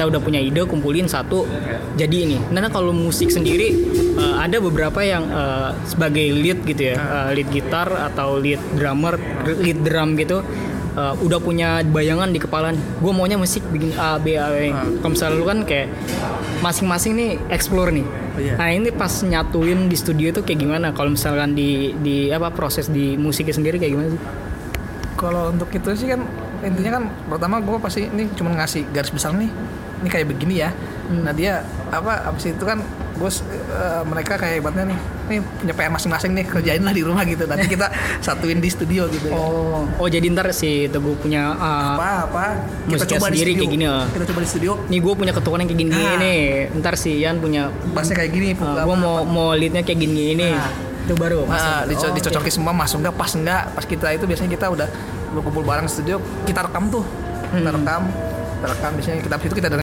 kita udah punya ide kumpulin satu jadi ini. Nah kalau musik sendiri eh, ada beberapa yang eh, sebagai lead gitu ya eh, lead gitar atau lead drummer lead drum gitu eh, udah punya bayangan di kepala gue maunya musik bikin A B A B kalau misalnya lu kan kayak masing-masing nih explore nih. Iya. nah ini pas nyatuin di studio itu kayak gimana? Kalau misalkan di di apa proses di musiknya sendiri kayak gimana sih Kalau untuk itu sih kan intinya kan pertama gue pasti ini cuma ngasih garis besar nih. Ini kayak begini ya. Hmm. Nah dia apa abis itu kan gue mereka kayak hebatnya nih. Nih punya PR masing-masing nih kerjain lah di rumah gitu. Nanti kita satuin di studio gitu ya. Oh, oh jadi ntar si Teguh punya uh, Apa apa Musiknya sendiri kayak gini, ah. Kita coba di studio. nih gue punya ketukan yang kayak gini Nah. nih. Ntar si Ian punya Bassnya kayak gini. uh, gue mau mau leadnya kayak gini ini. Nah. Itu baru. Nah, masuk. dico- Oh, dicocokin semua masuk nggak pas nggak pas kita itu biasanya kita udah kumpul bareng studio kita rekam tuh kita Hmm. rekam kita rekam biasanya kita itu kita